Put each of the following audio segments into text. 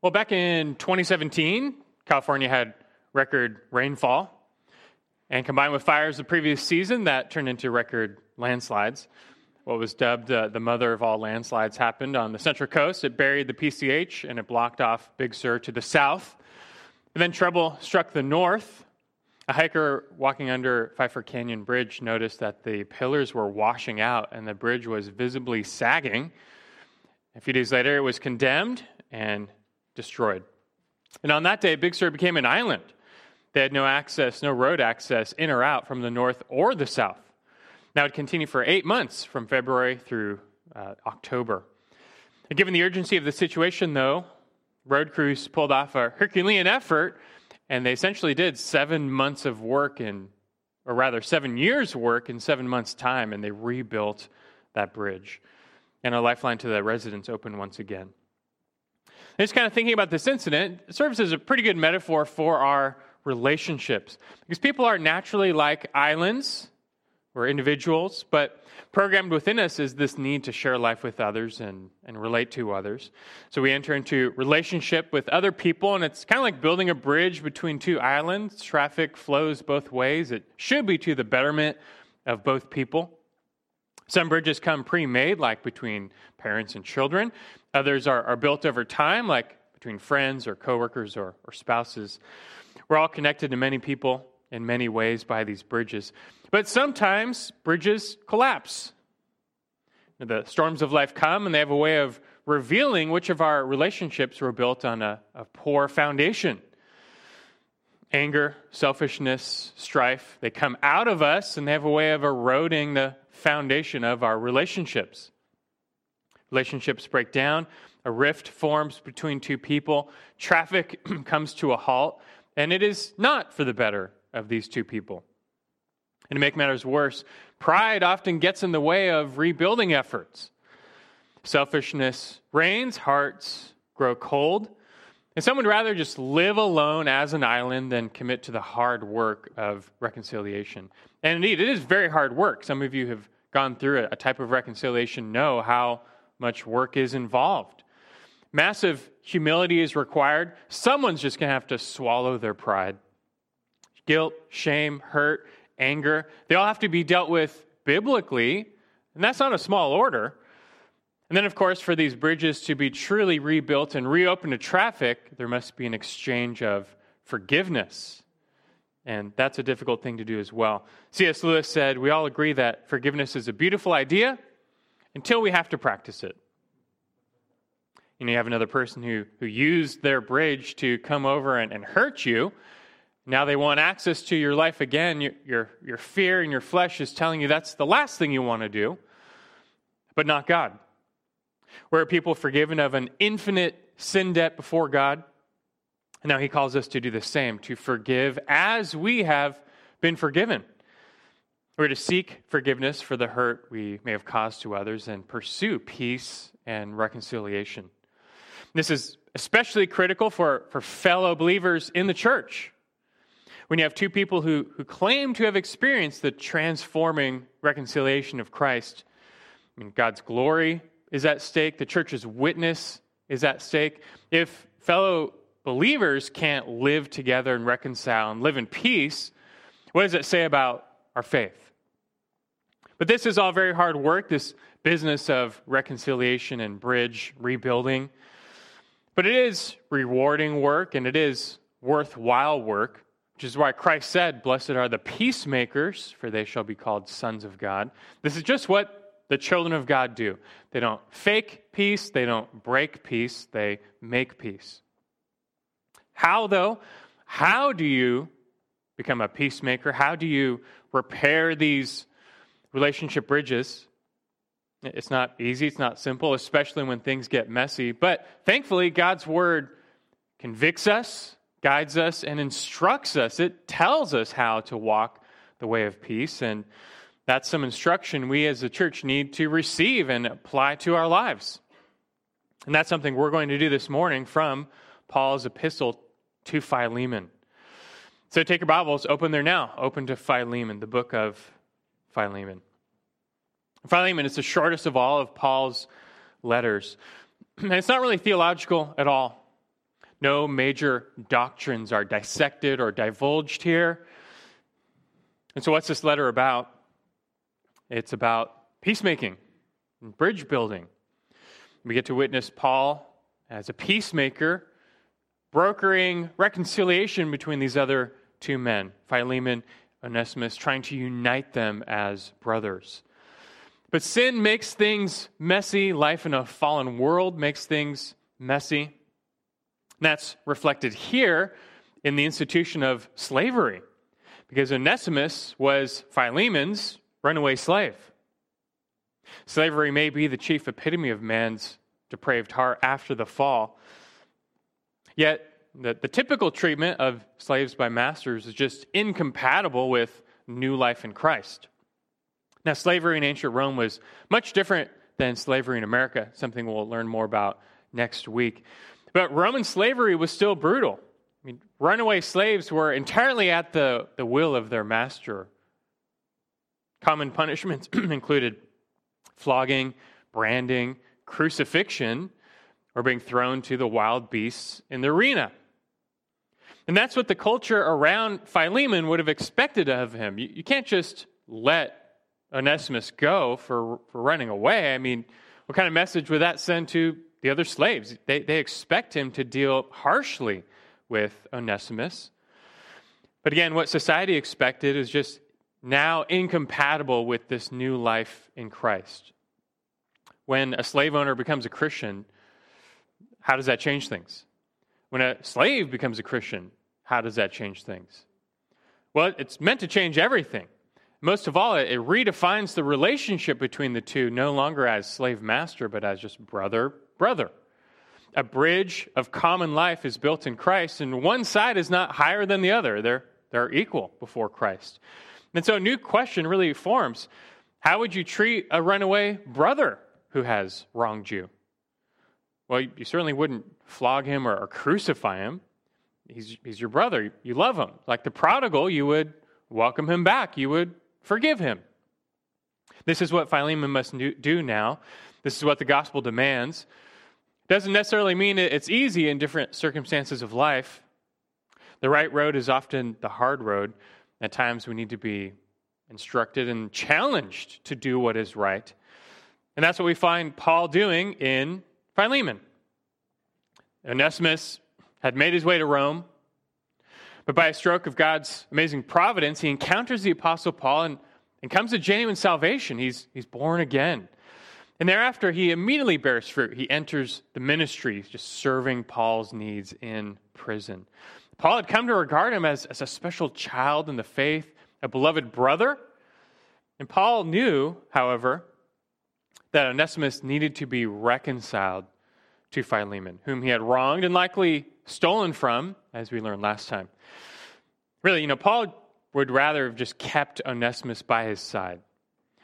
Well, back in 2017, California had record rainfall. And combined with fires the previous season, that turned into record landslides. What was dubbed uh, the mother of all landslides happened on the Central Coast. It buried the PCH and it blocked off Big Sur to the south. And then trouble struck the north. A hiker walking under Pfeiffer Canyon Bridge noticed that the pillars were washing out and the bridge was visibly sagging. A few days later, it was condemned and destroyed. And on that day, Big Sur became an island. They had no access, no road access in or out from the north or the south. Now it continued for eight months from February through uh, October. And given the urgency of the situation, though, road crews pulled off a Herculean effort, and they essentially did seven months of work in, or rather, seven years' work in seven months' time, and they rebuilt that bridge. And a lifeline to the residents opened once again. And just kind of thinking about this incident, serves as a pretty good metaphor for our relationships. Because people are naturally like islands or individuals, but programmed within us is this need to share life with others and, and relate to others. So we enter into relationship with other people, and it's kind of like building a bridge between two islands. Traffic flows both ways. It should be to the betterment of both people. Some bridges come pre made, like between parents and children. Others are, are built over time, like between friends or coworkers or, or spouses. We're all connected to many people in many ways by these bridges. But sometimes bridges collapse. The storms of life come and they have a way of revealing which of our relationships were built on a, a poor foundation. Anger, selfishness, strife, they come out of us and they have a way of eroding the foundation of our relationships. Relationships break down, a rift forms between two people, traffic comes to a halt, and it is not for the better of these two people. And to make matters worse, pride often gets in the way of rebuilding efforts. Selfishness reigns, hearts grow cold, and some would rather just live alone as an island than commit to the hard work of reconciliation. And indeed, it is very hard work. Some of you have gone through a type of reconciliation, know how much work is involved. Massive humility is required. Someone's just going to have to swallow their pride. Guilt, shame, hurt, anger, they all have to be dealt with biblically, and that's not a small order. And then, of course, for these bridges to be truly rebuilt and reopened to traffic, there must be an exchange of forgiveness. And that's a difficult thing to do as well. C.S. Lewis said, We all agree that forgiveness is a beautiful idea until we have to practice it. You know, you have another person who, who used their bridge to come over and, and hurt you. Now they want access to your life again. Your, your, your fear and your flesh is telling you that's the last thing you want to do, but not God. Where are people forgiven of an infinite sin debt before God? And now he calls us to do the same, to forgive as we have been forgiven. We're to seek forgiveness for the hurt we may have caused to others and pursue peace and reconciliation. This is especially critical for, for fellow believers in the church. When you have two people who, who claim to have experienced the transforming reconciliation of Christ, I mean, God's glory is at stake, the church's witness is at stake. If fellow believers can't live together and reconcile and live in peace, what does it say about our faith? But this is all very hard work, this business of reconciliation and bridge rebuilding. But it is rewarding work and it is worthwhile work, which is why Christ said, Blessed are the peacemakers, for they shall be called sons of God. This is just what the children of God do. They don't fake peace, they don't break peace, they make peace. How, though? How do you become a peacemaker? How do you repair these relationship bridges. It's not easy, it's not simple, especially when things get messy. But thankfully, God's word convicts us, guides us, and instructs us. It tells us how to walk the way of peace. And that's some instruction we as a church need to receive and apply to our lives. And that's something we're going to do this morning from Paul's epistle to Philemon. So take your Bibles, open there now. Open to Philemon, the book of Philemon. Philemon is the shortest of all of Paul's letters. And it's not really theological at all. No major doctrines are dissected or divulged here. And so, what's this letter about? It's about peacemaking and bridge building. We get to witness Paul as a peacemaker, brokering reconciliation between these other two men, Philemon, and Onesimus, trying to unite them as brothers. But sin makes things messy. Life in a fallen world makes things messy. And that's reflected here in the institution of slavery, because Onesimus was Philemon's runaway slave. Slavery may be the chief epitome of man's depraved heart after the fall. Yet, the, the typical treatment of slaves by masters is just incompatible with new life in Christ. Now, slavery in ancient Rome was much different than slavery in America, something we'll learn more about next week. But Roman slavery was still brutal. I mean, runaway slaves were entirely at the, the will of their master. Common punishments included flogging, branding, crucifixion, or being thrown to the wild beasts in the arena. And that's what the culture around Philemon would have expected of him. You, you can't just let Onesimus go for, for running away. I mean, what kind of message would that send to the other slaves? They, they expect him to deal harshly with Onesimus. But again, what society expected is just now incompatible with this new life in Christ. When a slave owner becomes a Christian, how does that change things? When a slave becomes a Christian, how does that change things? Well, it's meant to change everything. Most of all, it, redefines the relationship between the two, no longer as slave master, but as just brother brother. A bridge of common life is built in Christ, and one side is not higher than the other. They're, they're equal before Christ. And so a new question really forms How would you treat a runaway brother who has wronged you? Well, you certainly wouldn't flog him or, crucify him. He's, he's your brother. You love him. Like the prodigal, you would welcome him back. You would forgive him. This is what Philemon must do now. This is what the gospel demands. Doesn't necessarily mean it's easy in different circumstances of life. The right road is often the hard road. At times, we need to be instructed and challenged to do what is right. And that's what we find Paul doing in Philemon. Onesimus had made his way to Rome. But by a stroke of God's amazing providence, he encounters the Apostle Paul and, and comes to genuine salvation. He's, he's born again. And thereafter, he immediately bears fruit. He enters the ministry, just serving Paul's needs in prison. Paul had come to regard him as, as a special child in the faith, a beloved brother. And Paul knew, however, that Onesimus needed to be reconciled to Philemon, whom he had wronged and likely stolen from, as we learned last time. Really, you know, Paul would rather have just kept Onesimus by his side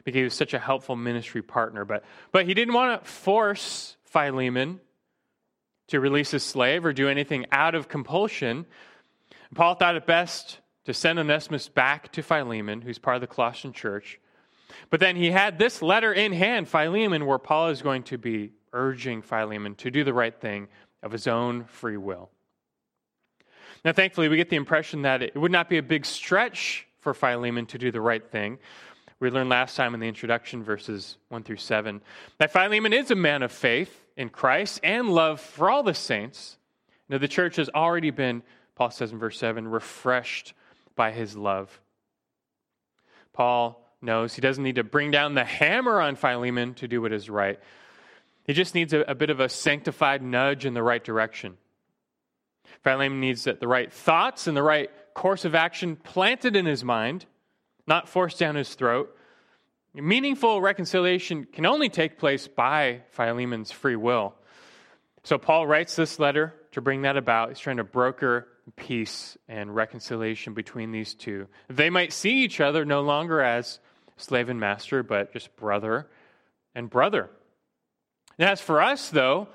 because he was such a helpful ministry partner. But, but he didn't want to force Philemon to release his slave or do anything out of compulsion. Paul thought it best to send Onesimus back to Philemon, who's part of the Colossian church. But then he had this letter in hand, Philemon, where Paul is going to be urging Philemon to do the right thing of his own free will. Now, thankfully, we get the impression that it would not be a big stretch for Philemon to do the right thing. We learned last time in the introduction, verses 1 through 7, that Philemon is a man of faith in Christ and love for all the saints. Now, the church has already been, Paul says in verse 7, refreshed by his love. Paul knows he doesn't need to bring down the hammer on Philemon to do what is right. He just needs a, a bit of a sanctified nudge in the right direction. Philemon needs the right thoughts and the right course of action planted in his mind, not forced down his throat. Meaningful reconciliation can only take place by Philemon's free will. So Paul writes this letter to bring that about. He's trying to broker peace and reconciliation between these two. They might see each other no longer as slave and master, but just brother and brother. And as for us, though,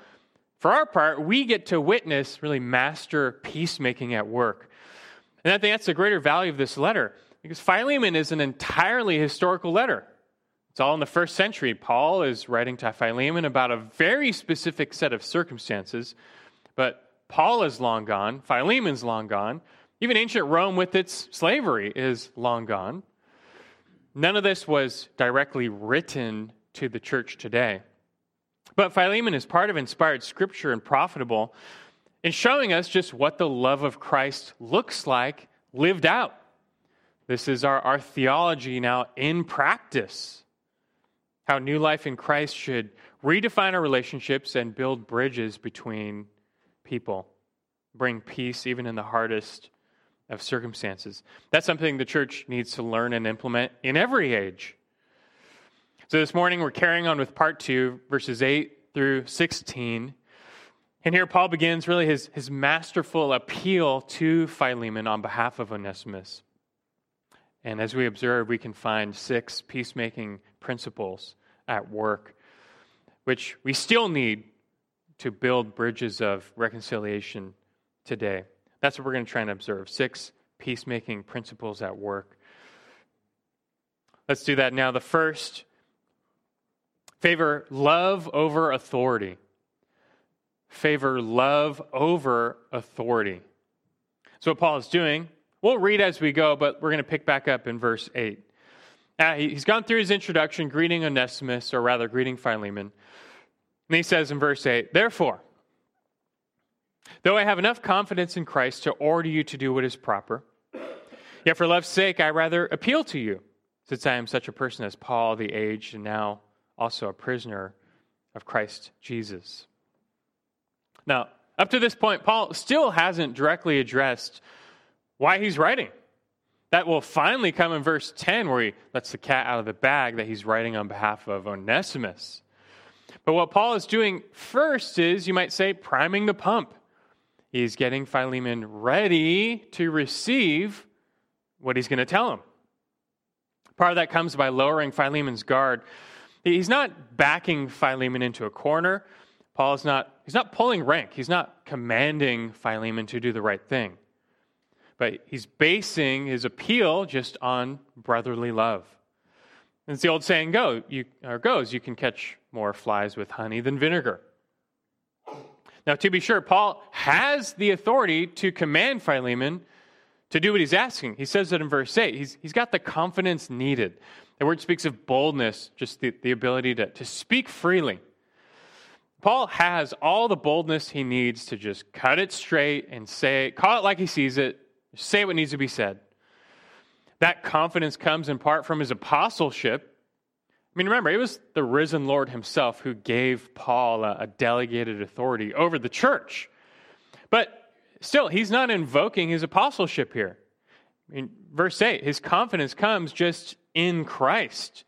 for our part, we get to witness really master peacemaking at work. And I think that's the greater value of this letter because Philemon is an entirely historical letter. It's all in the first century. Paul is writing to Philemon about a very specific set of circumstances, but Paul is long gone, Philemon's long gone, even ancient Rome with its slavery is long gone. None of this was directly written to the church today. But Philemon is part of inspired scripture and profitable in showing us just what the love of Christ looks like lived out. This is our, our theology now in practice. How new life in Christ should redefine our relationships and build bridges between people, bring peace even in the hardest of circumstances. That's something the church needs to learn and implement in every age. So this morning we're carrying on with part two, verses 8 through 16. And here Paul begins really his, his masterful appeal to Philemon on behalf of Onesimus. And as we observe, we can find six peacemaking principles at work, which we still need to build bridges of reconciliation today. That's what we're going to try and observe six peacemaking principles at work. Let's do that now. The first favor love over authority. Favor love over authority. So, what Paul is doing, we'll read as we go, but we're going to pick back up in verse 8. Uh, he's gone through his introduction, greeting Onesimus, or rather, greeting Philemon. And he says in verse 8, Therefore, Though I have enough confidence in Christ to order you to do what is proper, yet for love's sake I rather appeal to you, since I am such a person as Paul, the aged, and now also a prisoner of Christ Jesus. Now, up to this point, Paul still hasn't directly addressed why he's writing. That will finally come in verse 10, where he lets the cat out of the bag that he's writing on behalf of Onesimus. But what Paul is doing first is, you might say, priming the pump. He's getting Philemon ready to receive what he's going to tell him. Part of that comes by lowering Philemon's guard. He's not backing Philemon into a corner. Paul is not, he's not pulling rank. He's not commanding Philemon to do the right thing. But he's basing his appeal just on brotherly love. And it's the old saying go, you, or goes, you can catch more flies with honey than vinegar. Now, to be sure, Paul has the authority to command Philemon to do what he's asking. He says that in verse 8. He's, he's got the confidence needed. The word speaks of boldness, just the, the ability to, to speak freely. Paul has all the boldness he needs to just cut it straight and say, call it like he sees it, say what needs to be said. That confidence comes in part from his apostleship I mean, remember, it was the risen Lord himself who gave Paul a, a, delegated authority over the church. But still, he's not invoking his apostleship here. I mean, verse 8, his confidence comes just in Christ.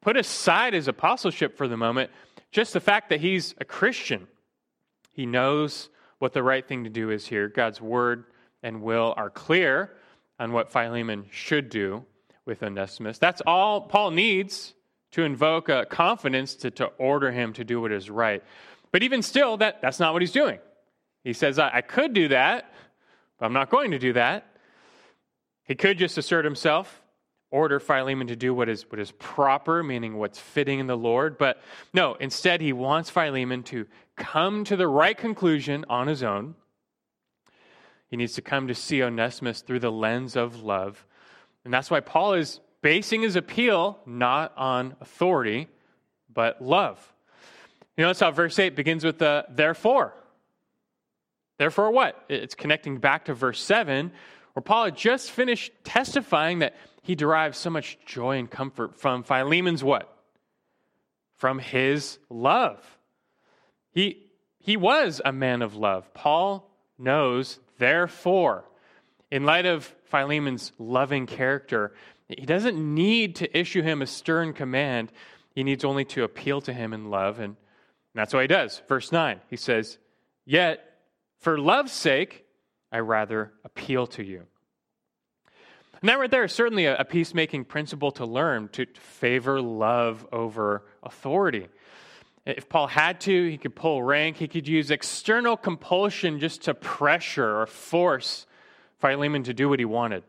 Put aside his apostleship for the moment, just the fact that he's a Christian. He knows what the right thing to do is here. God's word and will are clear on what Philemon should do with Onesimus. That's all Paul needs to invoke a confidence to, to order him to do what is right. But even still, that, that's not what he's doing. He says, I, I could do that, but I'm not going to do that. He could just assert himself, order Philemon to do what is, what is proper, meaning what's fitting in the Lord. But no, instead, he wants Philemon to come to the right conclusion on his own. He needs to come to see Onesimus through the lens of love. And that's why Paul is basing his appeal not on authority, but love. You notice how verse 8 begins with the therefore. Therefore, what? It's connecting back to verse 7, where Paul had just finished testifying that he derives so much joy and comfort from Philemon's what? From his love. He, he was a man of love. Paul knows, therefore, in light of Philemon's loving character, he doesn't need to issue him a stern command. He needs only to appeal to him in love. And that's what he does. Verse 9, he says, Yet, for love's sake, I rather appeal to you. And that right there is certainly a, peacemaking principle to learn to favor love over authority. If Paul had to, he could pull rank, he could use external compulsion just to pressure or force Philemon to do what he wanted.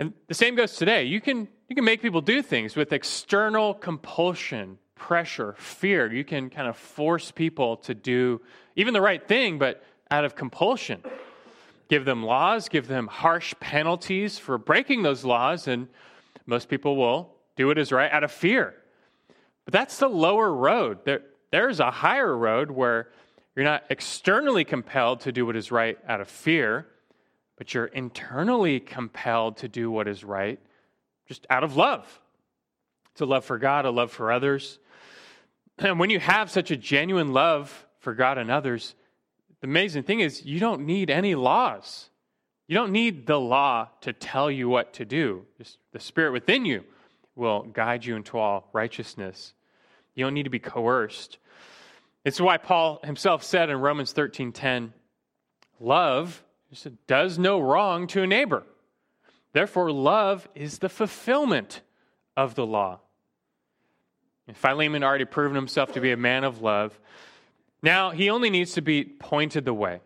And the same goes today. You can, you can make people do things with external compulsion, pressure, fear. You can kind of force people to do even the right thing, but out of compulsion. Give them laws, give them harsh penalties for breaking those laws, and most people will do what is right out of fear. But that's the lower road. There, there's a higher road where you're not externally compelled to do what is right out of fear, but you're internally compelled to do what is right just out of love. It's a love for God, a love for others. And when you have such a genuine love for God and others, the amazing thing is you don't need any laws. You don't need the law to tell you what to do. Just the Spirit within you will guide you into all righteousness. You don't need to be coerced. It's why Paul himself said in Romans 13:10, love does no wrong to a neighbor. Therefore, love is the fulfillment of the law. And Philemon already proven himself to be a man of love. Now he only needs to be pointed the way,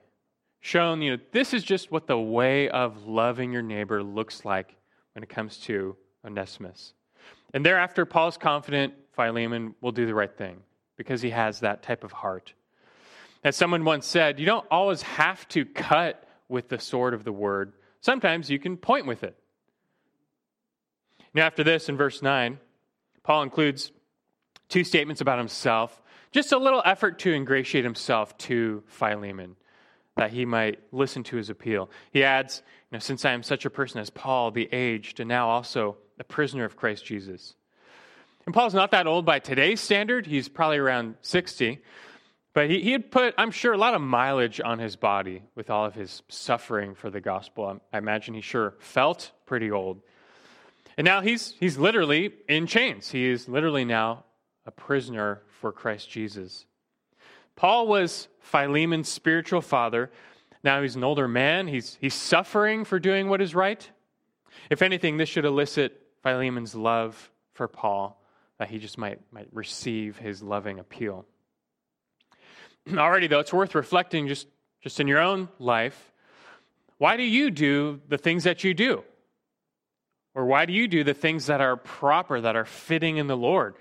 shown, you know, this is just what the way of loving your neighbor looks like when it comes to Onesimus. And thereafter, Paul's confident Philemon will do the right thing because he has that type of heart. As someone once said, you don't always have to cut with the sword of the word. Sometimes you can point with it. Now, after this, in verse 9, Paul includes two statements about himself, just a little effort to ingratiate himself to Philemon, that he might listen to his appeal. He adds, you know, Since I am such a person as Paul, the aged, and now also a prisoner of Christ Jesus. And Paul's not that old by today's standard. He's probably around 60. But he, he had put, I'm sure, a lot of mileage on his body with all of his suffering for the gospel. I imagine he sure felt pretty old. And now he's, he's literally in chains. He is literally now a prisoner for Christ Jesus. Paul was Philemon's spiritual father. Now he's an older man. He's, he's suffering for doing what is right. If anything, this should elicit Philemon's love for Paul that he just might, might receive his loving appeal. Already, though, it's worth reflecting just, just in your own life. Why do you do the things that you do? Or why do you do the things that are proper, that are fitting in the Lord?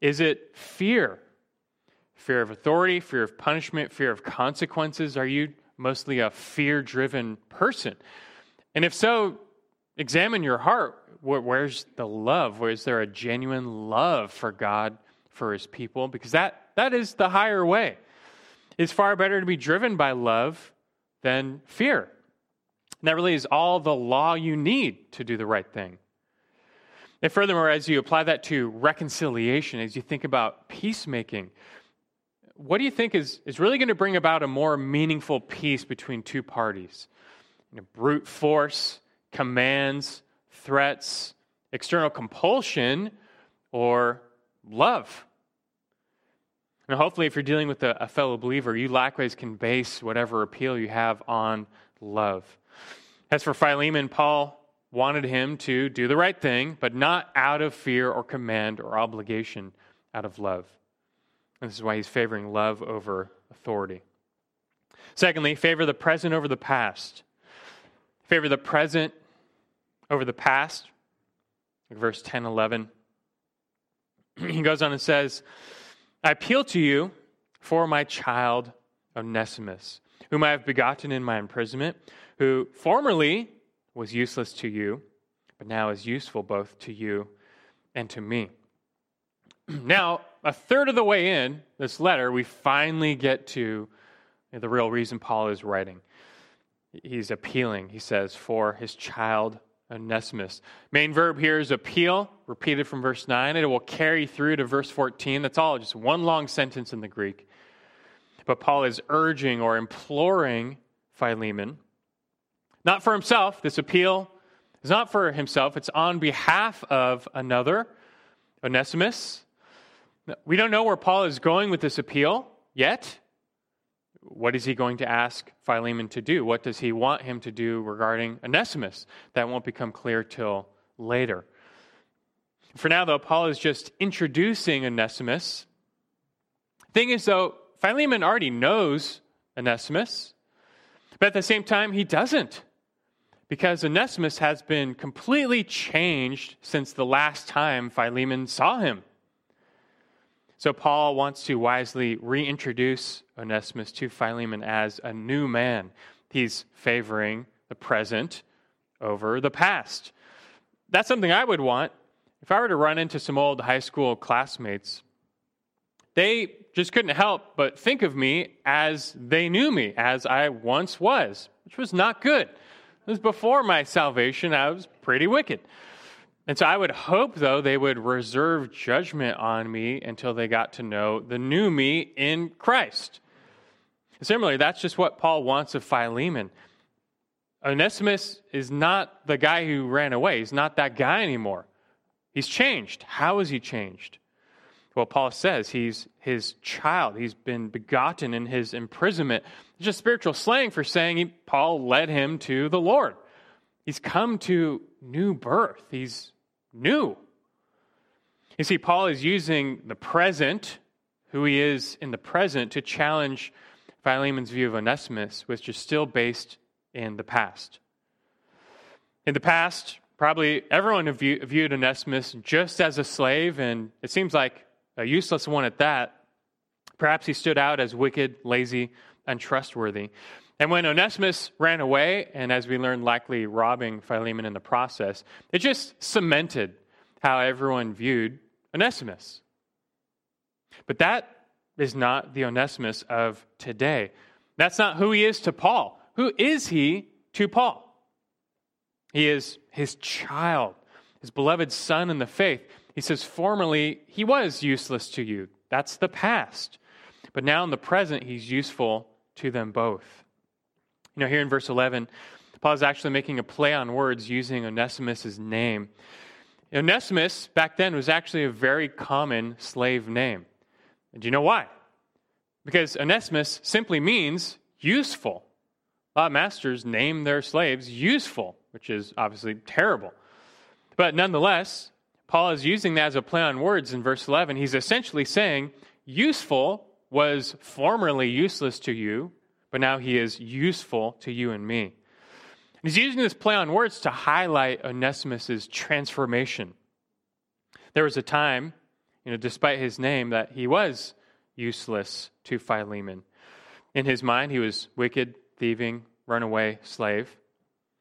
Is it fear? Fear of authority, fear of punishment, fear of consequences? Are you mostly a fear driven person? And if so, examine your heart where's the love? Where is there a genuine love for God, for his people? Because that, that is the higher way. It's far better to be driven by love than fear. And that really is all the law you need to do the right thing. And furthermore, as you apply that to reconciliation, as you think about peacemaking, what do you think is, is really going to bring about a more meaningful peace between two parties? You know, brute force, commands, threats, external compulsion, or love. And hopefully, if you're dealing with a, a, fellow believer, you likewise can base whatever appeal you have on love. As for Philemon, Paul wanted him to do the right thing, but not out of fear or command or obligation, out of love. And this is why he's favoring love over authority. Secondly, favor the present over the past. Favor the present over the past, verse 10, 11. he goes on and says, I appeal to you for my child Onesimus, whom I have begotten in my imprisonment, who formerly was useless to you, but now is useful both to you and to me. now, a third of the way in this letter, we finally get to the real reason Paul is writing. He's appealing, he says, for his child Onesimus. Main verb here is appeal, repeated from verse 9. and It will carry through to verse 14. That's all, just one long sentence in the Greek. But Paul is urging or imploring Philemon, not for himself, this appeal is not for himself, it's on behalf of another, Onesimus. We don't know where Paul is going with this appeal yet what is he going to ask Philemon to do? What does he want him to do regarding Onesimus? That won't become clear till later. For now, though, Paul is just introducing Onesimus. Thing is, though, Philemon already knows Onesimus, but at the same time, he doesn't. Because Onesimus has been completely changed since the last time Philemon saw him. So Paul wants to wisely reintroduce Onesimus to Philemon as a new man. He's favoring the present over the past. That's something I would want. If I were to run into some old high school classmates, they just couldn't help but think of me as they knew me, as I once was, which was not good. It was before my salvation, I was pretty wicked. And so I would hope, though, they would reserve judgment on me until they got to know the new me in Christ. Similarly, that's just what Paul wants of Philemon. Onesimus is not the guy who ran away. He's not that guy anymore. He's changed. How has he changed? Well, Paul says he's his child. He's been begotten in his imprisonment. It's just spiritual slang for saying he, Paul led him to the Lord. He's come to new birth. He's new. You see, Paul is using the present, who he is in the present, to challenge Philemon's view of Onesimus, which is still based in the past. In the past, probably everyone viewed Onesimus just as a slave, and it seems like a useless one at that. Perhaps he stood out as wicked, lazy, untrustworthy. And when Onesimus ran away, and as we learned, likely robbing Philemon in the process, it just cemented how everyone viewed Onesimus. But that is not the Onesimus of today. That's not who he is to Paul. Who is he to Paul? He is his child, his beloved son in the faith. He says, Formerly, he was useless to you. That's the past. But now in the present, he's useful to them both. You know, here in verse 11, Paul is actually making a play on words using Onesimus' name. Onesimus, back then, was actually a very common slave name. And do you know why? Because Onesimus simply means useful. A lot of masters name their slaves useful, which is obviously terrible. But nonetheless, Paul is using that as a play on words in verse 11. He's essentially saying, useful was formerly useless to you, but now he is useful to you and me. He's using this play on words to highlight Onesimus' transformation. There was a time, you know, despite his name, that he was useless to Philemon. In his mind, he was wicked, thieving, runaway slave.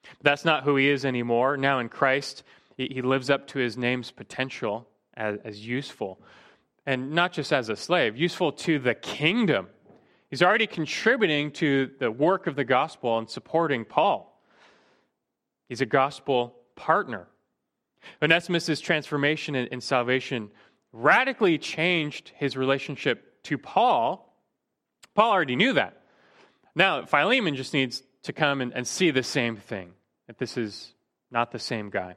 But that's not who he is anymore. Now in Christ, he, lives up to his name's potential as, as useful. And not just as a slave, useful to the kingdom He's already contributing to the work of the gospel and supporting Paul. He's a gospel partner. Onesimus' transformation and salvation radically changed his relationship to Paul. Paul already knew that. Now, Philemon just needs to come and, and see the same thing that this is not the same guy.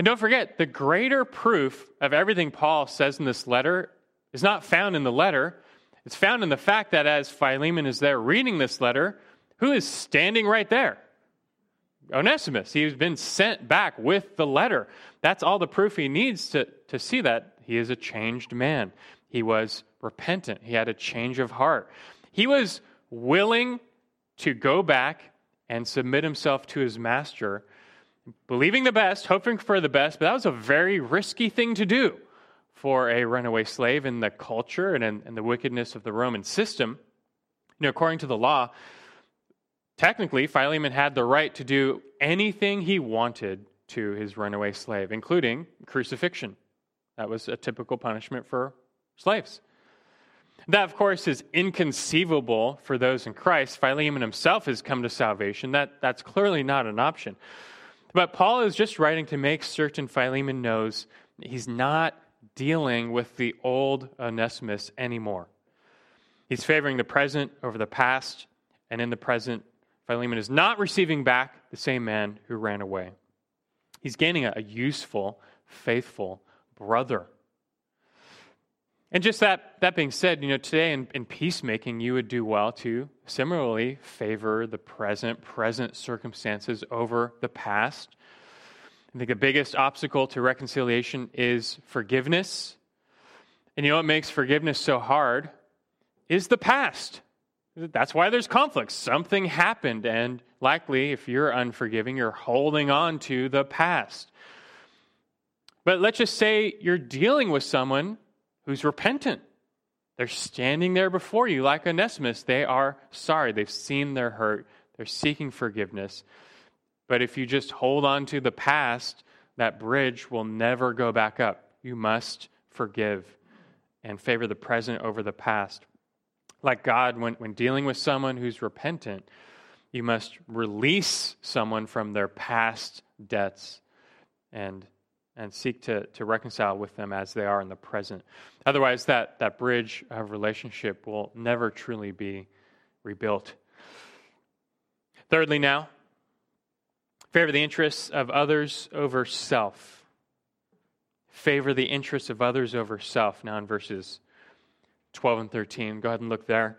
And don't forget, the greater proof of everything Paul says in this letter is not found in the letter, it's found in the fact that as Philemon is there reading this letter, who is standing right there? Onesimus. He's been sent back with the letter. That's all the proof he needs to, to see that he is a changed man. He was repentant, he had a change of heart. He was willing to go back and submit himself to his master, believing the best, hoping for the best, but that was a very risky thing to do for a runaway slave in the culture and in, in the wickedness of the Roman system. You know, according to the law, technically, Philemon had the right to do anything he wanted to his runaway slave, including crucifixion. That was a typical punishment for slaves. That, of course, is inconceivable for those in Christ. Philemon himself has come to salvation. That, that's clearly not an option. But Paul is just writing to make certain Philemon knows he's not dealing with the old Onesimus anymore. He's favoring the present over the past, and in the present, Philemon is not receiving back the same man who ran away. He's gaining a, useful, faithful brother. And just that, that being said, you know, today in, in peacemaking, you would do well to similarly favor the present, present circumstances over the past. I think the biggest obstacle to reconciliation is forgiveness. And you know what makes forgiveness so hard? Is the past. That's why there's conflict. Something happened, and likely, if you're unforgiving, you're holding on to the past. But let's just say you're dealing with someone who's repentant. They're standing there before you like Onesimus. They are sorry. They've seen their hurt. They're seeking forgiveness. But if you just hold on to the past, that bridge will never go back up. You must forgive and favor the present over the past. Like God, when, when dealing with someone who's repentant, you must release someone from their past debts and, and seek to, to reconcile with them as they are in the present. Otherwise, that, that bridge of relationship will never truly be rebuilt. Thirdly, now, favor the interests of others over self. Favor the interests of others over self. Now, in verses 12 and 13, go ahead and look there.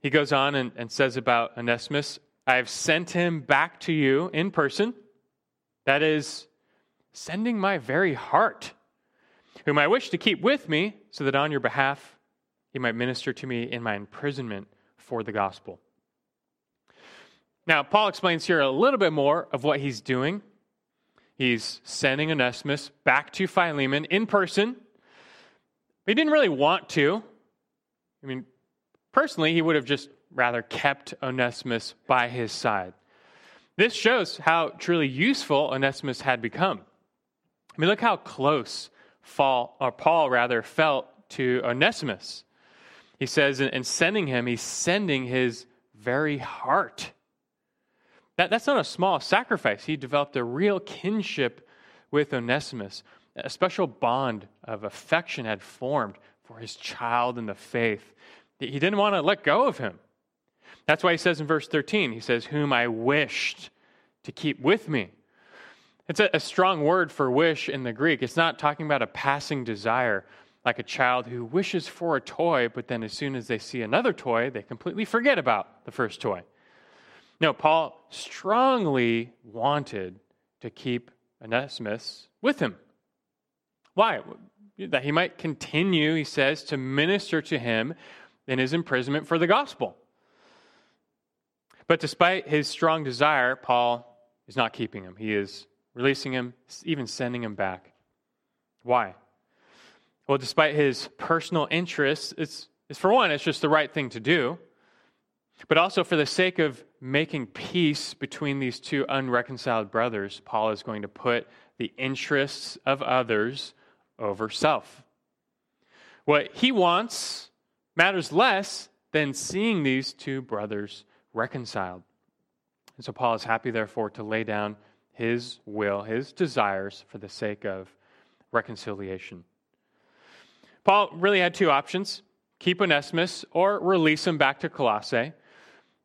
He goes on and, and says about Onesimus, I have sent him back to you in person. That is, sending my very heart, whom I wish to keep with me, so that on your behalf he might minister to me in my imprisonment for the gospel. Now, Paul explains here a little bit more of what he's doing. He's sending Onesimus back to Philemon in person. He didn't really want to. I mean, personally, he would have just rather kept Onesimus by his side. This shows how truly useful Onesimus had become. I mean, look how close Paul, or Paul rather, felt to Onesimus. He says, in sending him, he's sending his very heart. That, that's not a small sacrifice. He developed a real kinship with Onesimus. A special bond of affection had formed for his child in the faith. He didn't want to let go of him. That's why he says in verse 13, he says, Whom I wished to keep with me. It's a, a, strong word for wish in the Greek. It's not talking about a passing desire, like a child who wishes for a toy, but then as soon as they see another toy, they completely forget about the first toy. No, Paul strongly wanted to keep Onesimus with him. Why? That he might continue, he says, to minister to him in his imprisonment for the gospel. But despite his strong desire, Paul is not keeping him. He is releasing him, even sending him back. Why? Well, despite his personal interests, it's, it's for one, it's just the right thing to do but also for the sake of making peace between these two unreconciled brothers, Paul is going to put the interests of others over self. What he wants matters less than seeing these two brothers reconciled. And so Paul is happy, therefore, to lay down his will, his desires for the sake of reconciliation. Paul really had two options keep Onesimus or release him back to Colossae.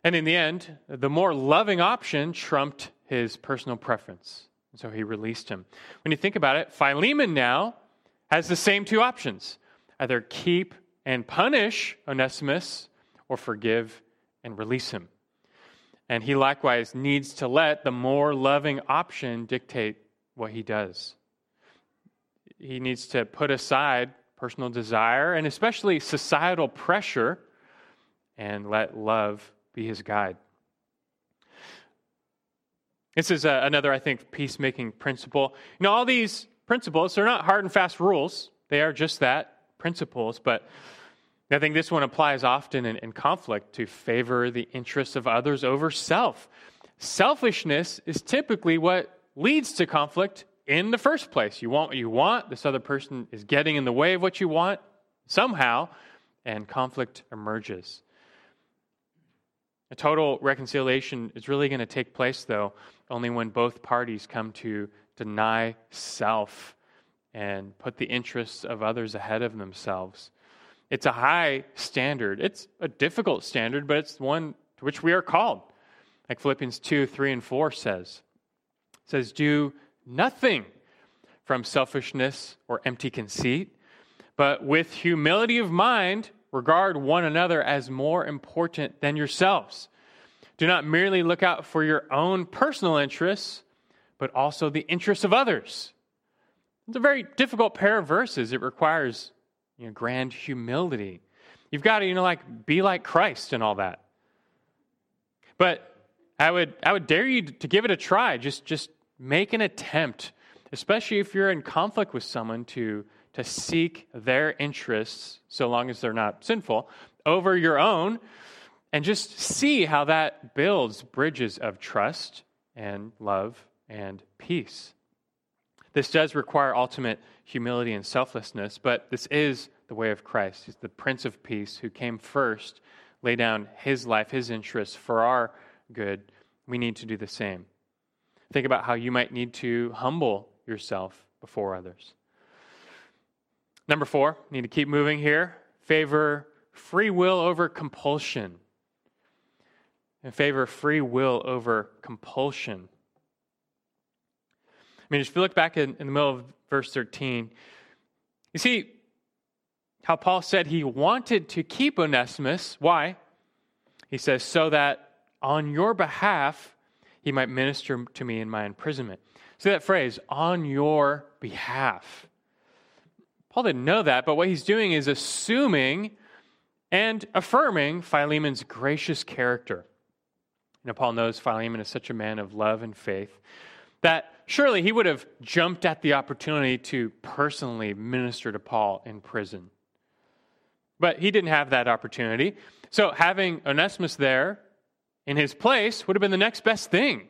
And in the end, the more loving option trumped his personal preference. And so he released him. When you think about it, Philemon now has the same two options either keep and punish Onesimus or forgive and release him. And he likewise needs to let the more loving option dictate what he does. He needs to put aside personal desire and especially societal pressure and let love be his guide. This is uh, another, I think, peacemaking principle. You know, all these principles, they're not hard and fast rules, they are just that principles, but I think this one applies often in, in conflict to favor the interests of others over self. Selfishness is typically what leads to conflict in the first place. You want what you want, this other person is getting in the way of what you want somehow, and conflict emerges. A total reconciliation is really going to take place, though, only when both parties come to deny self and put the interests of others ahead of themselves. It's a high standard. It's a difficult standard, but it's one to which we are called. Like Philippians 2, 3, and 4 says. It says, Do nothing from selfishness or empty conceit, but with humility of mind, regard one another as more important than yourselves. Do not merely look out for your own personal interests, but also the interests of others. It's a very difficult pair of verses. It requires you know, grand humility. You've got to, you know, like be like Christ and all that. But I would, I would dare you to give it a try. Just, just make an attempt, especially if you're in conflict with someone, to to seek their interests, so long as they're not sinful, over your own, and just see how that builds bridges of trust and love and peace. This does require ultimate humility and selflessness, but this is the way of Christ. He's the Prince of Peace who came first, lay down his life, his interests for our good. We need to do the same. Think about how you might need to humble yourself before others. Number four, need to keep moving here. Favor free will over compulsion. And favor free will over compulsion. I mean, if you look back in, in the middle of verse 13, you see how Paul said he wanted to keep Onesimus. Why? He says, so that on your behalf he might minister to me in my imprisonment. See that phrase, on your behalf. Paul didn't know that, but what he's doing is assuming and affirming Philemon's gracious character. Know, Paul knows Philemon is such a man of love and faith that surely he would have jumped at the opportunity to personally minister to Paul in prison. But he didn't have that opportunity. So having Onesimus there in his place would have been the next best thing.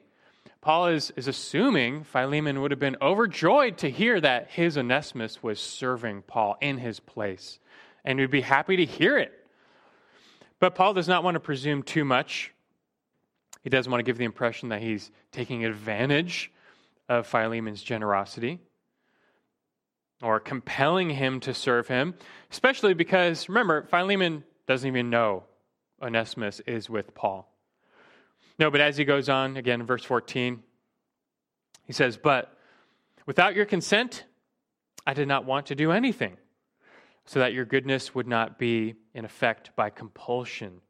Paul is, is assuming Philemon would have been overjoyed to hear that his Onesimus was serving Paul in his place, and would be happy to hear it. But Paul does not want to presume too much. He doesn't want to give the impression that he's taking advantage of Philemon's generosity or compelling him to serve him, especially because, remember, Philemon doesn't even know Onesimus is with Paul. No, but as he goes on, again, verse 14, he says, But without your consent, I did not want to do anything, so that your goodness would not be in effect by compulsion,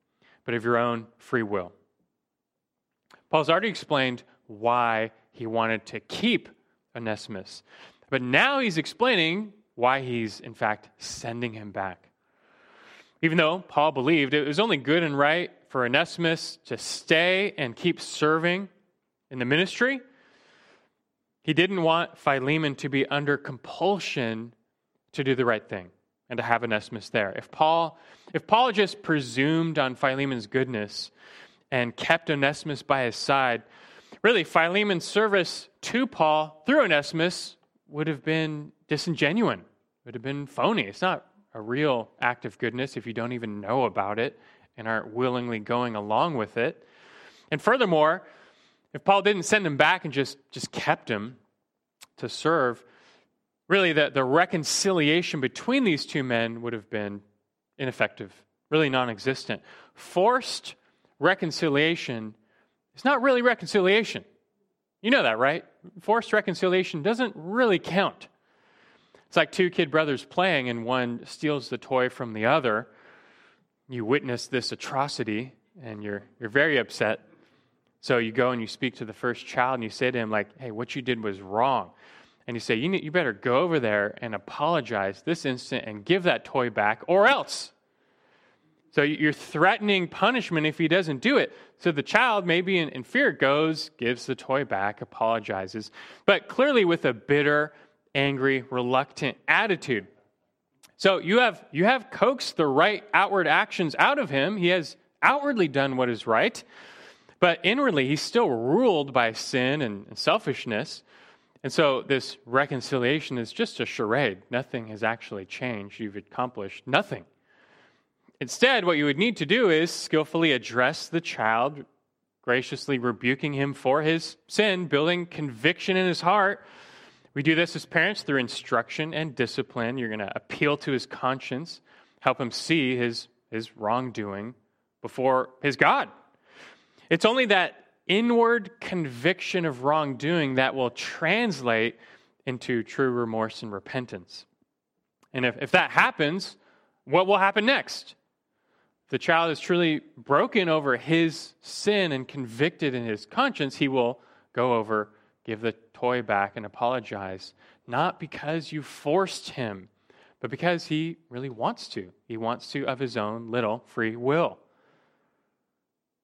but of your own free will. Paul's already explained why he wanted to keep Onesimus. But now he's explaining why he's, in fact, sending him back. Even though Paul believed it was only good and right for Onesimus to stay and keep serving in the ministry, he didn't want Philemon to be under compulsion to do the right thing and to have Onesimus there. If Paul, if Paul just presumed on Philemon's goodness and kept Onesimus by his side, really Philemon's service to Paul through Onesimus would have been disingenuous, would have been phony. It's not a real act of goodness if you don't even know about it and aren't willingly going along with it. And furthermore, if Paul didn't send him back and just, just kept him to serve, really the, the reconciliation between these two men would have been ineffective, really non existent. Forced reconciliation is not really reconciliation. You know that, right? Forced reconciliation doesn't really count. It's like two kid brothers playing and one steals the toy from the other. You witness this atrocity and you're, you're very upset. So you go and you speak to the first child and you say to him, like, hey, what you did was wrong. And you say, you, need, you better go over there and apologize this instant and give that toy back, or else. So you're threatening punishment if he doesn't do it. So the child, maybe in, in, fear, goes, gives the toy back, apologizes, but clearly with a bitter, angry, reluctant attitude. So you have you have coaxed the right outward actions out of him. He has outwardly done what is right, but inwardly he's still ruled by sin and selfishness. And so this reconciliation is just a charade. Nothing has actually changed. You've accomplished nothing. Instead, what you would need to do is skillfully address the child, graciously rebuking him for his sin, building conviction in his heart. We do this as parents through instruction and discipline. You're going to appeal to his conscience, help him see his, his wrongdoing before his God. It's only that inward conviction of wrongdoing that will translate into true remorse and repentance. And if, if that happens, what will happen next? the child is truly broken over his sin and convicted in his conscience, he will go over, give the toy back, and apologize. Not because you forced him, but because he really wants to. He wants to of his own little free will.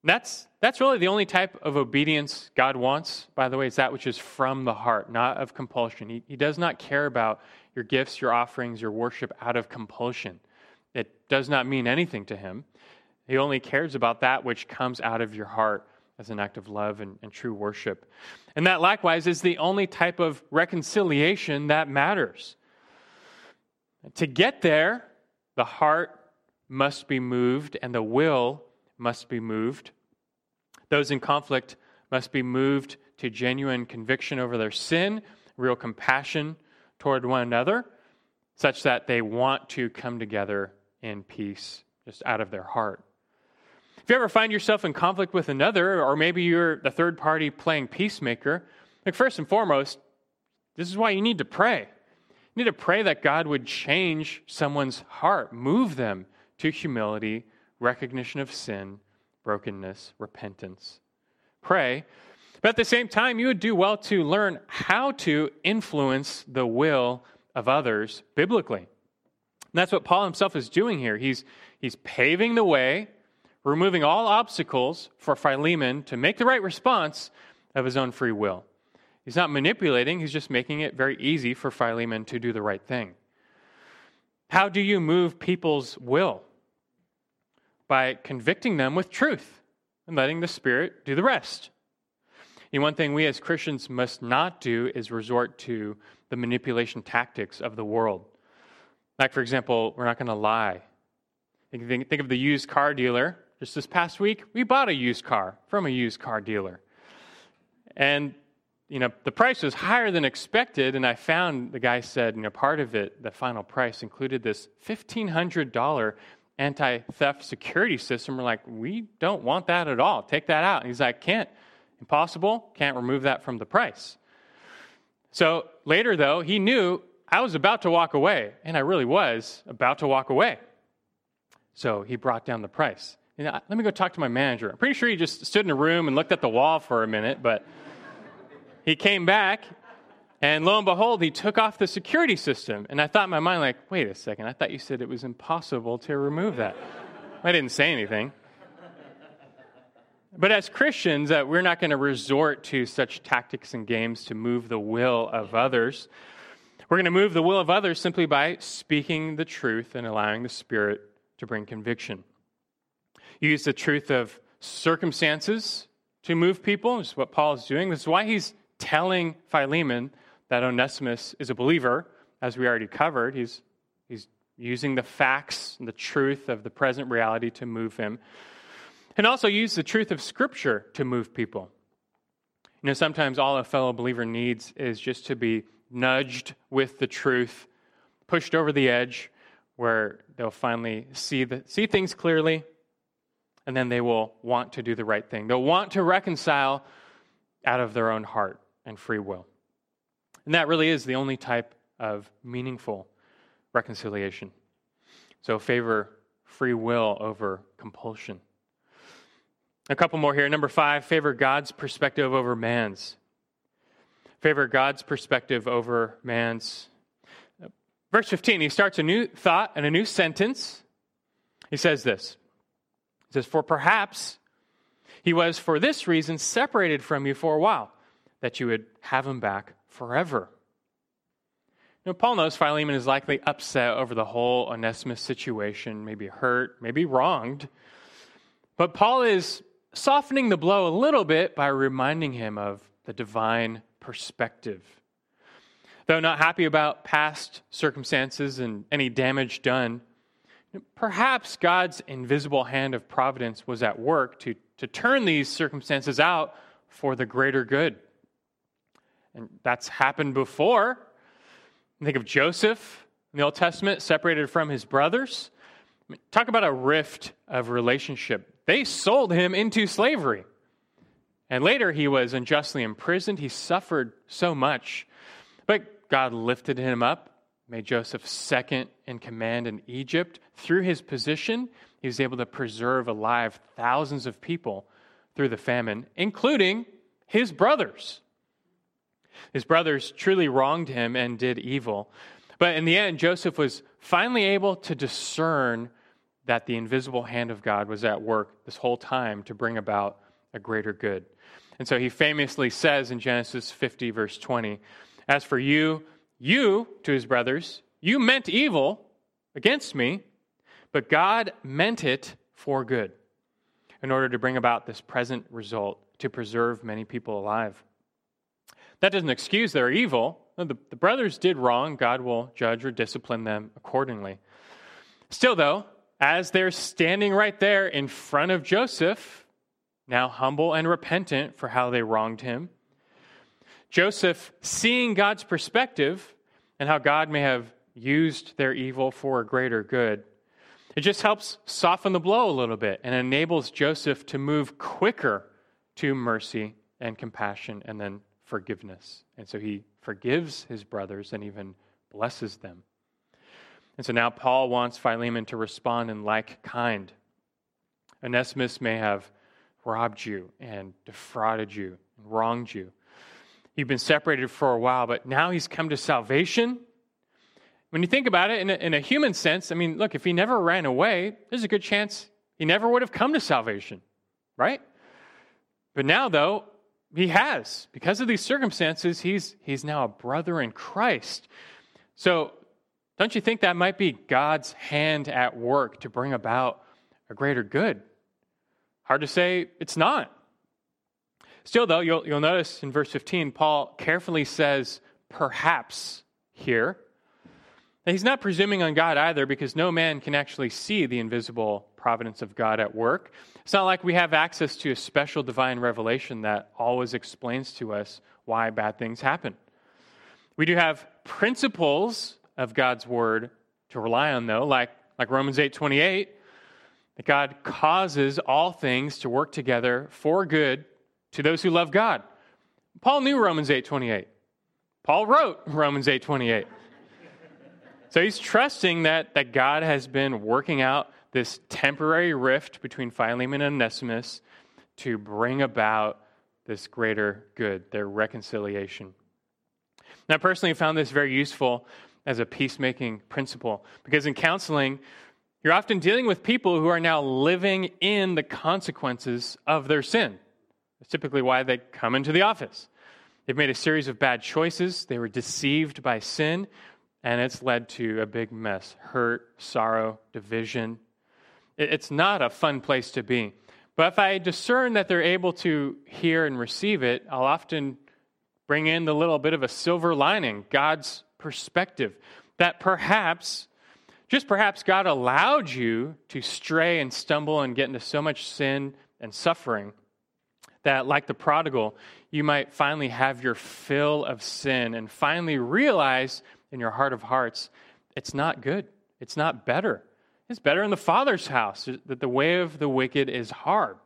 That's, that's really the only type of obedience God wants, by the way, is that which is from the heart, not of compulsion. He, he does not care about your gifts, your offerings, your worship out of compulsion. It does not mean anything to him. He only cares about that which comes out of your heart as an act of love and, and true worship. And that likewise is the only type of reconciliation that matters. To get there, the heart must be moved and the will must be moved. Those in conflict must be moved to genuine conviction over their sin, real compassion toward one another, such that they want to come together in peace just out of their heart. If you ever find yourself in conflict with another, or maybe you're the third party playing peacemaker, like first and foremost, this is why you need to pray. You need to pray that God would change someone's heart, move them to humility, recognition of sin, brokenness, repentance. Pray. But at the same time, you would do well to learn how to influence the will of others biblically. And that's what Paul himself is doing here. He's, he's paving the way, removing all obstacles for Philemon to make the right response of his own free will. He's not manipulating, he's just making it very easy for Philemon to do the right thing. How do you move people's will? By convicting them with truth and letting the Spirit do the rest. And one thing we as Christians must not do is resort to the manipulation tactics of the world. Like, for example, we're not going to lie. Think, think of the used car dealer. Just this past week, we bought a used car from a used car dealer. And you know, the price was higher than expected, and I found the guy said, you know, part of it, the final price, included this $1,500 anti theft security system. We're like, we don't want that at all. Take that out. And he's like, can't. Impossible. Can't remove that from the price. So later, though, he knew I was about to walk away, and I really was about to walk away. So he brought down the price. You know, let me go talk to my manager. I'm pretty sure he just stood in a room and looked at the wall for a minute, but. He came back, and lo and behold, he took off the security system. And I thought in my mind, like, wait a second, I thought you said it was impossible to remove that. I didn't say anything. But as Christians, uh, we're not going to resort to such tactics and games to move the will of others. We're going to move the will of others simply by speaking the truth and allowing the Spirit to bring conviction. Use the truth of circumstances to move people. This is what Paul is doing. This is why he's telling Philemon that Onesimus is a believer, as we already covered. He's, he's using the facts and the truth of the present reality to move him. And also use the truth of Scripture to move people. You know, sometimes all a fellow believer needs is just to be nudged with the truth, pushed over the edge, where they'll finally see, the, see things clearly, and then they will want to do the right thing. They'll want to reconcile out of their own heart and free will. And that really is the only type of meaningful reconciliation. So favor free will over compulsion. A couple more here. Number five, favor God's perspective over man's. Favor God's perspective over man's. Verse 15, he starts a new thought and a new sentence. He says this He says, For perhaps he was for this reason separated from you for a while that you would have him back forever. Now, Paul knows Philemon is likely upset over the whole Onesimus situation, maybe hurt, maybe wronged. But Paul is softening the blow a little bit by reminding him of the divine perspective. Though not happy about past circumstances and any damage done, perhaps God's invisible hand of providence was at work to, to turn these circumstances out for the greater good. And that's happened before. Think of Joseph in the Old Testament, separated from his brothers. Talk about a rift of relationship. They sold him into slavery. And later he was unjustly imprisoned. He suffered so much. But God lifted him up, made Joseph second in command in Egypt. Through his position, he was able to preserve alive thousands of people through the famine, including his brothers. His brothers truly wronged him and did evil. But in the end, Joseph was finally able to discern that the invisible hand of God was at work this whole time to bring about a greater good. And so he famously says in Genesis 50, verse 20, As for you, You, to his brothers, you meant evil against me, but God meant it for good in order to bring about this present result to preserve many people alive. That doesn't excuse their evil. The, the brothers did wrong. God will judge or discipline them accordingly. Still, though, as they're standing right there in front of Joseph, now humble and repentant for how they wronged him, Joseph, seeing God's perspective and how God may have used their evil for a greater good, it just helps soften the blow a little bit and enables Joseph to move quicker to mercy and compassion and then forgiveness. And so he forgives his brothers and even blesses them. And so now Paul wants Philemon to respond in like kind. Onesimus may have robbed you and defrauded you and wronged you. You've been separated for a while, but now he's come to salvation. When you think about it in a, in a human sense, I mean, look, if he never ran away, there's a good chance he never would have come to salvation, right? But now, though, he has. Because of these circumstances, he's, he's now a brother in Christ. So, don't you think that might be God's hand at work to bring about a greater good? Hard to say it's not. Still, though, you'll, you'll notice in verse 15, Paul carefully says, perhaps here. And he's not presuming on God either because no man can actually see the invisible providence of God at work. It's not like we have access to a special divine revelation that always explains to us why bad things happen. We do have principles of God's word to rely on though, like like Romans 8:28, that God causes all things to work together for good to those who love God. Paul knew Romans 8:28. Paul wrote Romans 8:28. so he's trusting that, that God has been working out this temporary rift between Philemon and Onesimus to bring about this greater good, their reconciliation. Now, personally, I found this very useful as a peacemaking principle because in counseling, you're often dealing with people who are now living in the consequences of their sin. That's typically why they come into the office. They've made a series of bad choices, they were deceived by sin, and it's led to a big mess hurt, sorrow, division, it's not a fun place to be. But if I discern that they're able to hear and receive it, I'll often bring in the little bit of a silver lining, God's perspective, that perhaps, just perhaps, God allowed you to stray and stumble and get into so much sin and suffering that, like the prodigal, you might finally have your fill of sin and finally realize in your heart of hearts it's not good, it's not better. It's better in the Father's house, that the way of the wicked is hard.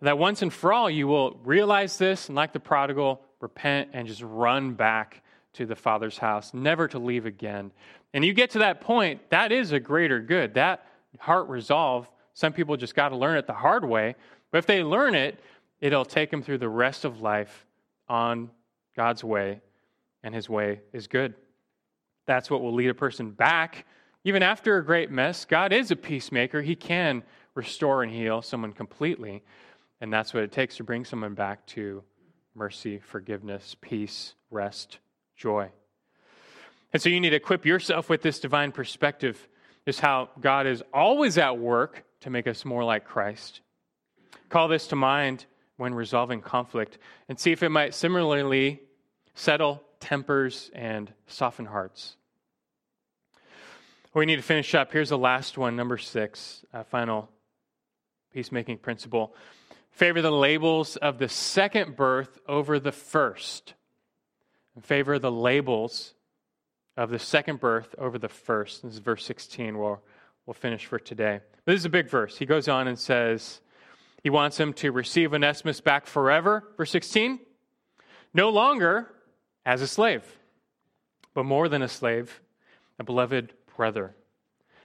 That once and for all, you will realize this, and like the prodigal, repent and just run back to the Father's house, never to leave again. And you get to that point, that is a greater good. That heart resolve, some people just got to learn it the hard way. But if they learn it, it'll take him through the rest of life on God's way, and His way is good. That's what will lead a person back even after a great mess, God is a peacemaker. He can restore and heal someone completely. And that's what it takes to bring someone back to mercy, forgiveness, peace, rest, joy. And so you need to equip yourself with this divine perspective, is how God is always at work to make us more like Christ. Call this to mind when resolving conflict and see if it might similarly settle tempers and soften hearts. We need to finish up. Here's the last one, number six, uh, final peacemaking principle. Favor the labels of the second birth over the first. favor the labels of the second birth over the first. This is verse 16. We'll, we'll finish for today. But This is a big verse. He goes on and says, he wants him to receive Onesimus back forever, verse 16. No longer as a slave, but more than a slave, a beloved brother,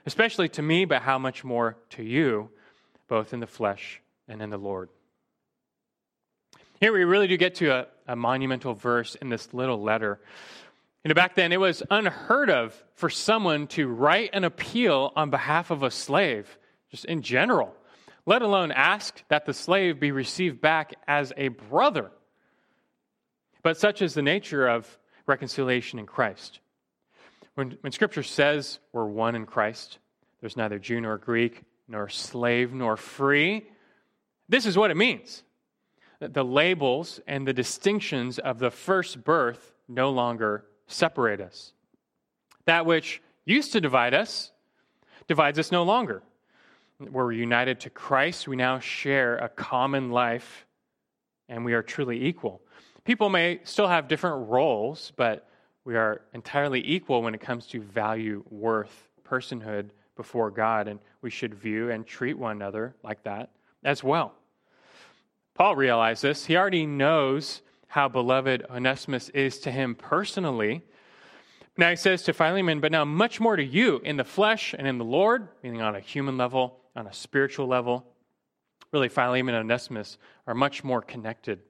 especially to me, but how much more to you, both in the flesh and in the Lord. Here we really do get to a, a monumental verse in this little letter. You know, back then it was unheard of for someone to write an appeal on behalf of a slave, just in general, let alone ask that the slave be received back as a brother. But such is the nature of reconciliation in Christ. When, when Scripture says we're one in Christ, there's neither Jew nor Greek, nor slave nor free, this is what it means. The labels and the distinctions of the first birth no longer separate us. That which used to divide us divides us no longer. We're united to Christ. We now share a common life, and we are truly equal. People may still have different roles, but we are entirely equal when it comes to value, worth, personhood before God, and we should view and treat one another like that as well. Paul realized this. He already knows how beloved Onesimus is to him personally. Now he says to Philemon, but now much more to you in the flesh and in the Lord, meaning on a human level, on a spiritual level. Really, Philemon and Onesimus are much more connected.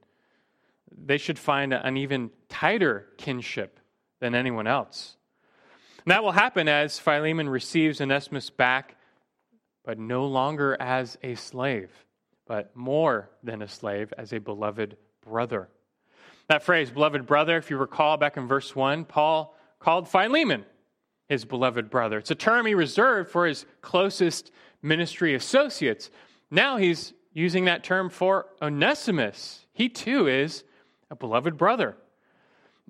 They should find an even tighter kinship than anyone else. And that will happen as Philemon receives Onesimus back, but no longer as a slave, but more than a slave, as a beloved brother. That phrase, beloved brother, if you recall back in verse 1, Paul called Philemon his beloved brother. It's a term he reserved for his closest ministry associates. Now he's using that term for Onesimus. He too is a beloved brother.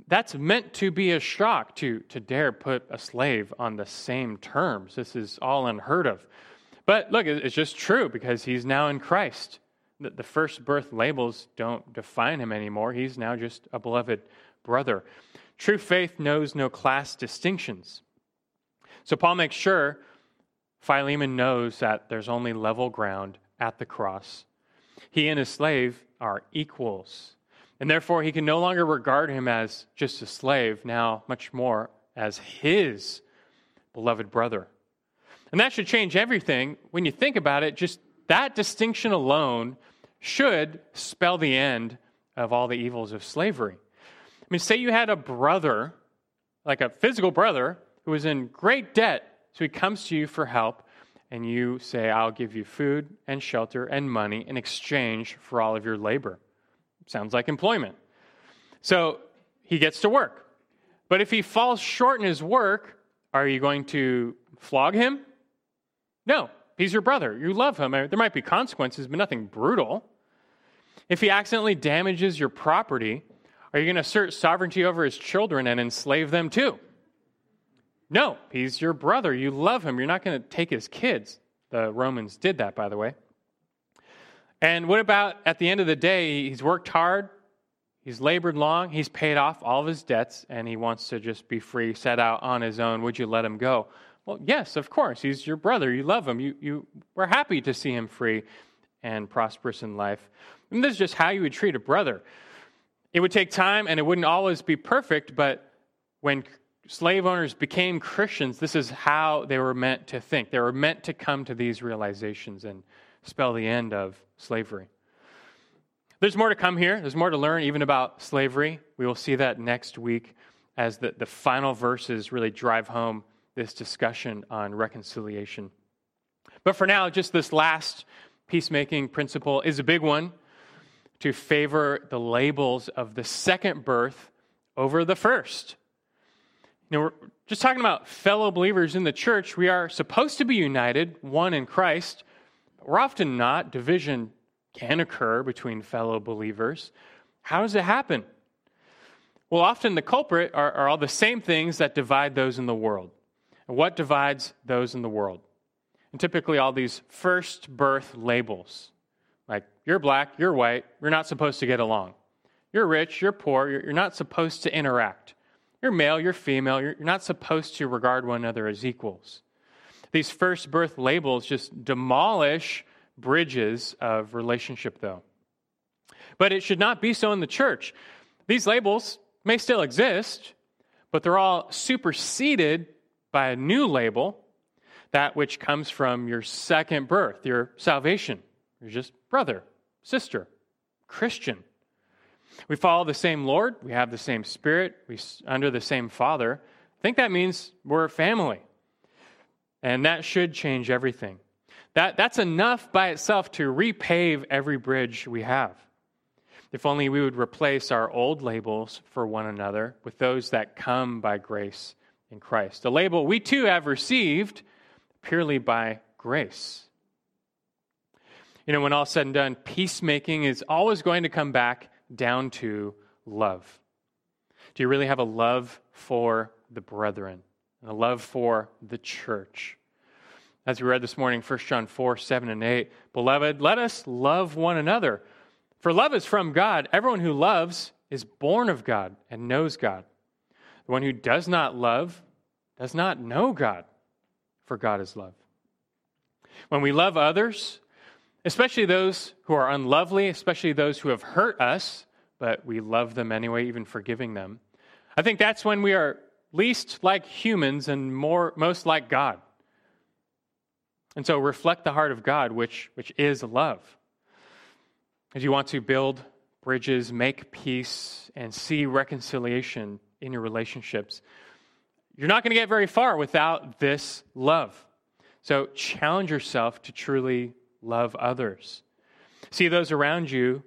That's meant to be a shock to, to dare put a slave on the same terms. This is all unheard of. But look, it's just true because he's now in Christ. The, the first birth labels don't define him anymore. He's now just a beloved brother. True faith knows no class distinctions. So Paul makes sure Philemon knows that there's only level ground at the cross. He and his slave are equals. And therefore, he can no longer regard him as just a slave, now much more as his beloved brother. And that should change everything. When you think about it, just that distinction alone should spell the end of all the evils of slavery. I mean, say you had a brother, like a physical brother, who was in great debt, so he comes to you for help, and you say, I'll give you food and shelter and money in exchange for all of your labor. Sounds like employment. So he gets to work. But if he falls short in his work, are you going to flog him? No, he's your brother. You love him. There might be consequences, but nothing brutal. If he accidentally damages your property, are you going to assert sovereignty over his children and enslave them too? No, he's your brother. You love him. You're not going to take his kids. The Romans did that, by the way. And what about at the end of the day, he's worked hard, he's labored long, he's paid off all of his debts, and he wants to just be free, set out on his own. Would you let him go? Well, yes, of course. He's your brother. You love him. You, you were happy to see him free and prosperous in life. And this is just how you would treat a brother. It would take time and it wouldn't always be perfect, but when slave owners became Christians, this is how they were meant to think. They were meant to come to these realizations and spell the end of slavery. There's more to come here. There's more to learn even about slavery. We will see that next week as the, the final verses really drive home this discussion on reconciliation. But for now, just this last peacemaking principle is a big one to favor the labels of the second birth over the first. You know, we're just talking about fellow believers in the church. We are supposed to be united, one in Christ, we're often not. Division can occur between fellow believers. How does it happen? Well, often the culprit are, are all the same things that divide those in the world. And what divides those in the world? And typically, all these first birth labels like you're black, you're white, you're not supposed to get along. You're rich, you're poor, you're, you're not supposed to interact. You're male, you're female, you're, not supposed to regard one another as equals. These first birth labels just demolish bridges of relationship, though. But it should not be so in the church. These labels may still exist, but they're all superseded by a new label, that which comes from your second birth, your salvation. You're just brother, sister, Christian. We follow the same Lord, we have the same Spirit, we under the same Father. I think that means we're a family. And that should change everything. That, that's enough by itself to repave every bridge we have. If only we would replace our old labels for one another with those that come by grace in Christ. A label we too have received purely by grace. You know, when all said and done, peacemaking is always going to come back down to love. Do you really have a love for the brethren and a love for the church? As we read this morning, 1 John 4 7 and 8, Beloved, let us love one another. For love is from God. Everyone who loves is born of God and knows God. The one who does not love does not know God, for God is love. When we love others, especially those who are unlovely, especially those who have hurt us, but we love them anyway, even forgiving them, I think that's when we are least like humans and more, most like God. And so reflect the heart of God, which, which is love. As you want to build bridges, make peace, and see reconciliation in your relationships, you're not going to get very far without this love. So challenge yourself to truly love others. See those around you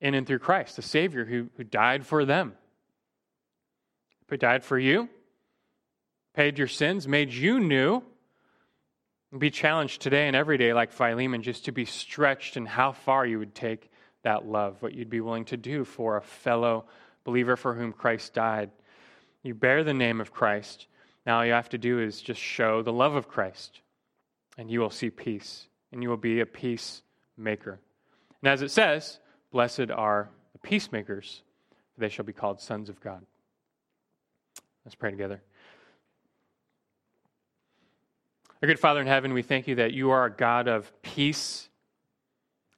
in and through Christ, the Savior who, who died for them, who died for you, paid your sins, made you new. Be challenged today and every day, like Philemon, just to be stretched in how far you would take that love, what you'd be willing to do for a fellow believer for whom Christ died. You bear the name of Christ. Now, all you have to do is just show the love of Christ, and you will see peace, and you will be a peacemaker. And as it says, blessed are the peacemakers, for they shall be called sons of God. Let's pray together. Our good Father in heaven, we thank you that you are a God of peace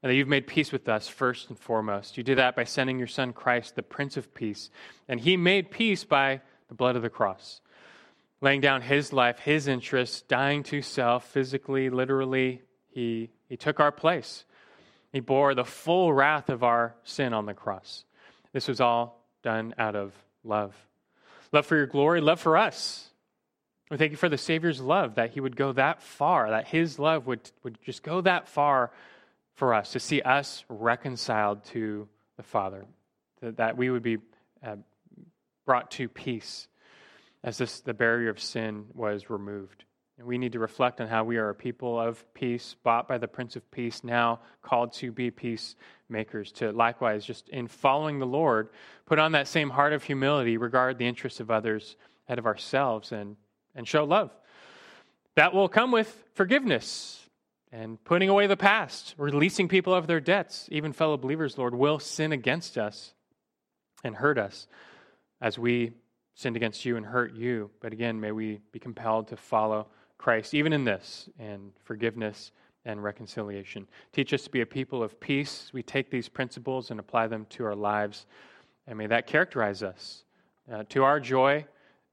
and that you've made peace with us first and foremost. You did that by sending your Son Christ, the Prince of Peace. And he made peace by the blood of the cross, laying down his life, his interests, dying to self, physically, literally. He, he took our place. He bore the full wrath of our sin on the cross. This was all done out of love. Love for your glory, love for us. We thank you for the Savior's love, that he would go that far, that his love would, would just go that far for us, to see us reconciled to the Father, that we would be uh, brought to peace as this, the barrier of sin was removed. And we need to reflect on how we are a people of peace, bought by the Prince of Peace, now called to be peacemakers, to likewise, just in following the Lord, put on that same heart of humility, regard the interests of others ahead of ourselves, and, and show love. That will come with forgiveness and putting away the past, releasing people of their debts. Even fellow believers, Lord, will sin against us and hurt us as we sinned against you and hurt you. But again, may we be compelled to follow Christ, even in this, and forgiveness and reconciliation. Teach us to be a people of peace. We take these principles and apply them to our lives, and may that characterize us uh, to our joy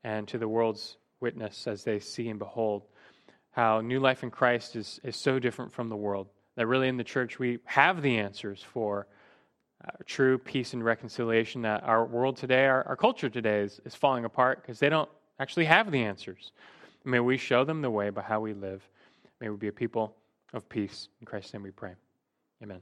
and to the world's witness as they see and behold how new life in Christ is, is so different from the world. That really in the church we have the answers for uh, true peace and reconciliation. That our world today, our, our culture today is, is falling apart because they don't actually have the answers. May we show them the way by how we live. May we be a people of peace. In Christ's name we pray. Amen.